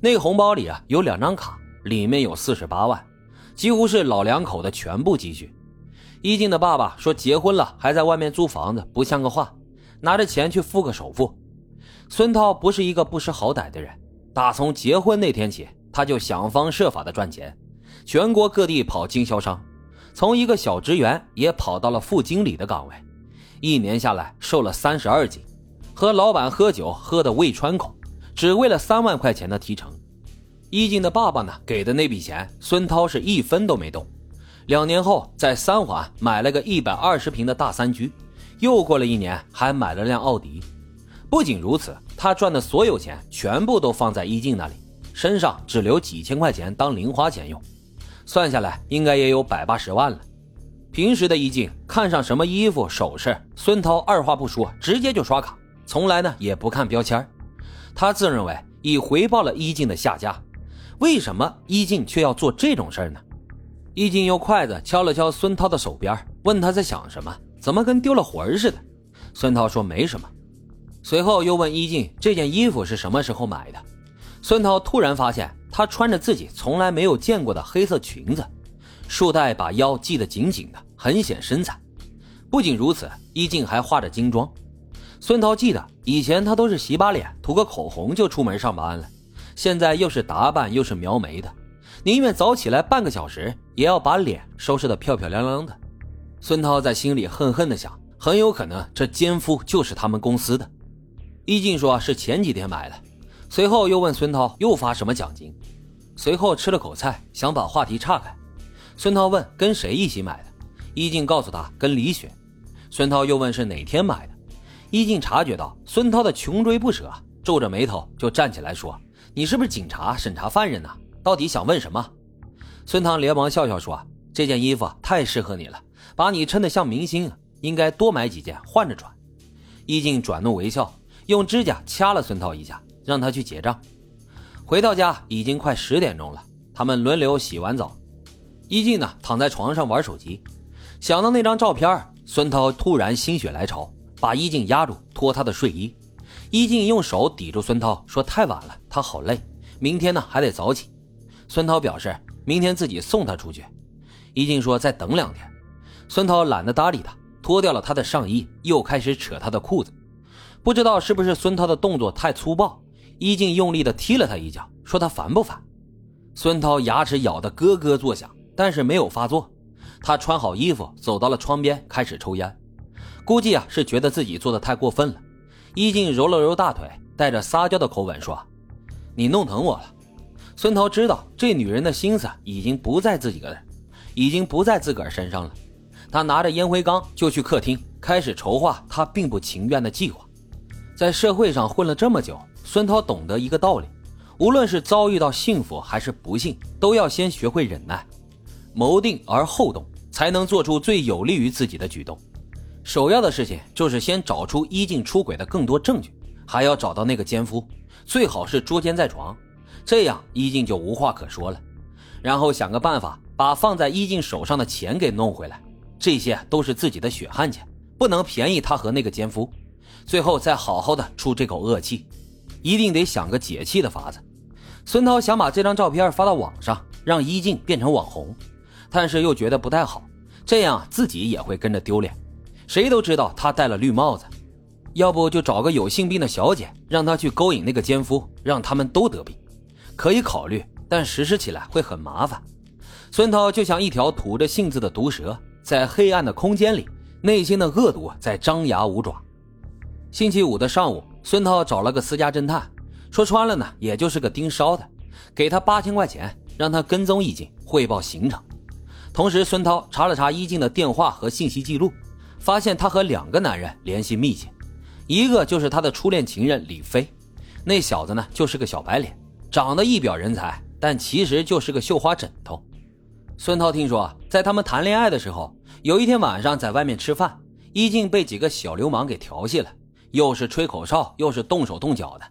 那个红包里啊有两张卡，里面有四十八万，几乎是老两口的全部积蓄。一静的爸爸说结婚了还在外面租房子，不像个话，拿着钱去付个首付。孙涛不是一个不识好歹的人，打从结婚那天起，他就想方设法的赚钱，全国各地跑经销商，从一个小职员也跑到了副经理的岗位，一年下来瘦了三十二斤，和老板喝酒喝得胃穿孔，只为了三万块钱的提成。一静的爸爸呢给的那笔钱，孙涛是一分都没动。两年后，在三环买了个一百二十平的大三居，又过了一年，还买了辆奥迪。不仅如此，他赚的所有钱全部都放在一静那里，身上只留几千块钱当零花钱用，算下来应该也有百八十万了。平时的一静看上什么衣服、首饰，孙涛二话不说，直接就刷卡，从来呢也不看标签。他自认为已回报了一静的下家，为什么一静却要做这种事儿呢？一静用筷子敲了敲孙涛的手边，问他在想什么，怎么跟丢了魂似的？孙涛说没什么。随后又问一静这件衣服是什么时候买的。孙涛突然发现她穿着自己从来没有见过的黑色裙子，束带把腰系得紧紧的，很显身材。不仅如此，一静还化着精妆。孙涛记得以前他都是洗把脸、涂个口红就出门上班了，现在又是打扮又是描眉的，宁愿早起来半个小时，也要把脸收拾得漂漂亮亮的。孙涛在心里恨恨地想，很有可能这奸夫就是他们公司的。一静说是前几天买的，随后又问孙涛又发什么奖金，随后吃了口菜，想把话题岔开。孙涛问跟谁一起买的，一静告诉他跟李雪。孙涛又问是哪天买的，一静察觉到孙涛的穷追不舍，皱着眉头就站起来说：“你是不是警察审查犯人呢？到底想问什么？”孙涛连忙笑笑说：“这件衣服太适合你了，把你衬得像明星，应该多买几件换着穿。”一静转怒为笑。用指甲掐了孙涛一下，让他去结账。回到家已经快十点钟了，他们轮流洗完澡。一静呢躺在床上玩手机，想到那张照片，孙涛突然心血来潮，把一静压住，脱她的睡衣。一静用手抵住孙涛，说：“太晚了，他好累，明天呢还得早起。”孙涛表示明天自己送他出去。一静说：“再等两天。”孙涛懒得搭理他，脱掉了他的上衣，又开始扯他的裤子。不知道是不是孙涛的动作太粗暴，一静用力的踢了他一脚，说他烦不烦？孙涛牙齿咬得咯咯作响，但是没有发作。他穿好衣服，走到了窗边，开始抽烟。估计啊是觉得自己做的太过分了。一静揉了揉大腿，带着撒娇的口吻说：“你弄疼我了。”孙涛知道这女人的心思已经不在自己个人，已经不在自个儿身上了。他拿着烟灰缸就去客厅，开始筹划他并不情愿的计划。在社会上混了这么久，孙涛懂得一个道理：无论是遭遇到幸福还是不幸，都要先学会忍耐，谋定而后动，才能做出最有利于自己的举动。首要的事情就是先找出一静出轨的更多证据，还要找到那个奸夫，最好是捉奸在床，这样一静就无话可说了。然后想个办法把放在一静手上的钱给弄回来，这些都是自己的血汗钱，不能便宜他和那个奸夫。最后再好好的出这口恶气，一定得想个解气的法子。孙涛想把这张照片发到网上，让一静变成网红，但是又觉得不太好，这样自己也会跟着丢脸。谁都知道他戴了绿帽子，要不就找个有性病的小姐，让他去勾引那个奸夫，让他们都得病。可以考虑，但实施起来会很麻烦。孙涛就像一条吐着信子的毒蛇，在黑暗的空间里，内心的恶毒在张牙舞爪。星期五的上午，孙涛找了个私家侦探，说穿了呢，也就是个盯梢的，给他八千块钱，让他跟踪易静，汇报行程。同时，孙涛查了查易静的电话和信息记录，发现他和两个男人联系密切，一个就是他的初恋情人李飞，那小子呢就是个小白脸，长得一表人才，但其实就是个绣花枕头。孙涛听说，在他们谈恋爱的时候，有一天晚上在外面吃饭，易静被几个小流氓给调戏了。又是吹口哨，又是动手动脚的，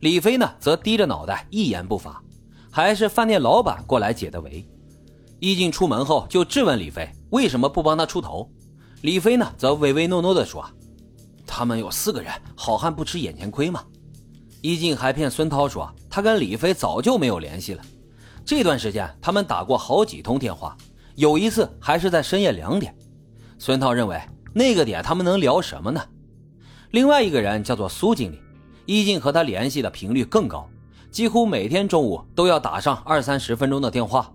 李飞呢则低着脑袋一言不发，还是饭店老板过来解的围。易静出门后就质问李飞为什么不帮他出头，李飞呢则唯唯诺诺地说：“他们有四个人，好汉不吃眼前亏嘛。”易静还骗孙涛说他跟李飞早就没有联系了。这段时间，他们打过好几通电话，有一次还是在深夜两点。孙涛认为那个点他们能聊什么呢？另外一个人叫做苏经理，易静和他联系的频率更高，几乎每天中午都要打上二三十分钟的电话。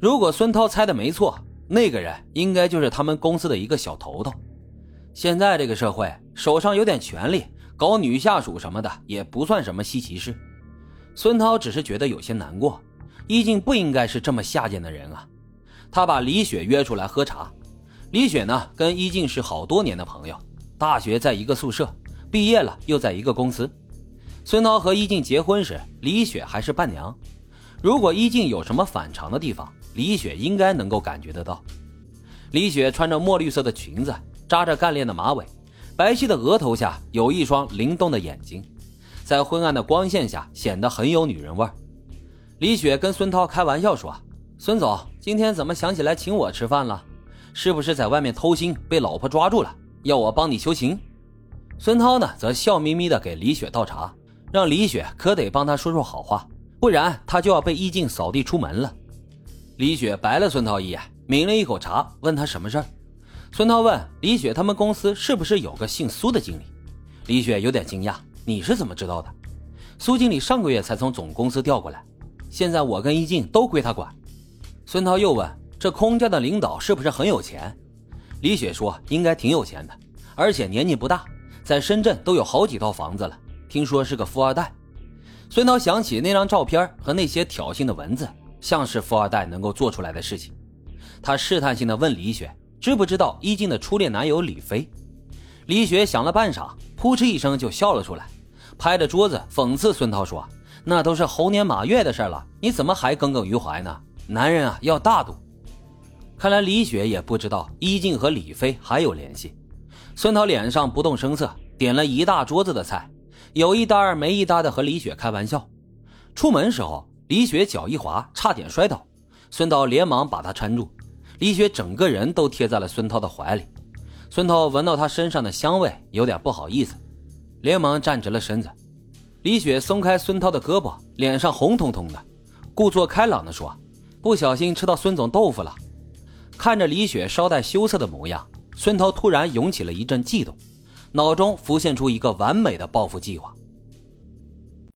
如果孙涛猜的没错，那个人应该就是他们公司的一个小头头。现在这个社会，手上有点权力，搞女下属什么的也不算什么稀奇事。孙涛只是觉得有些难过，易静不应该是这么下贱的人啊。他把李雪约出来喝茶。李雪呢，跟易静是好多年的朋友，大学在一个宿舍，毕业了又在一个公司。孙涛和易静结婚时，李雪还是伴娘。如果易静有什么反常的地方，李雪应该能够感觉得到。李雪穿着墨绿色的裙子，扎着干练的马尾，白皙的额头下有一双灵动的眼睛，在昏暗的光线下显得很有女人味儿。李雪跟孙涛开玩笑说：“孙总，今天怎么想起来请我吃饭了？是不是在外面偷腥被老婆抓住了，要我帮你求情？”孙涛呢，则笑眯眯地给李雪倒茶，让李雪可得帮他说说好话，不然他就要被易静扫地出门了。李雪白了孙涛一眼，抿了一口茶，问他什么事儿。孙涛问李雪：“他们公司是不是有个姓苏的经理？”李雪有点惊讶：“你是怎么知道的？”苏经理上个月才从总公司调过来，现在我跟易静都归他管。孙涛又问：“这空家的领导是不是很有钱？”李雪说：“应该挺有钱的，而且年纪不大，在深圳都有好几套房子了，听说是个富二代。”孙涛想起那张照片和那些挑衅的文字。像是富二代能够做出来的事情，他试探性的问李雪知不知道一静的初恋男友李飞。李雪想了半晌，扑哧一声就笑了出来，拍着桌子讽刺孙涛说：“那都是猴年马月的事了，你怎么还耿耿于怀呢？男人啊要大度。”看来李雪也不知道一静和李飞还有联系。孙涛脸上不动声色，点了一大桌子的菜，有一搭没一搭的和李雪开玩笑。出门时候。李雪脚一滑，差点摔倒，孙涛连忙把她搀住。李雪整个人都贴在了孙涛的怀里。孙涛闻到她身上的香味，有点不好意思，连忙站直了身子。李雪松开孙涛的胳膊，脸上红彤彤的，故作开朗地说：“不小心吃到孙总豆腐了。”看着李雪稍带羞涩的模样，孙涛突然涌起了一阵悸动，脑中浮现出一个完美的报复计划。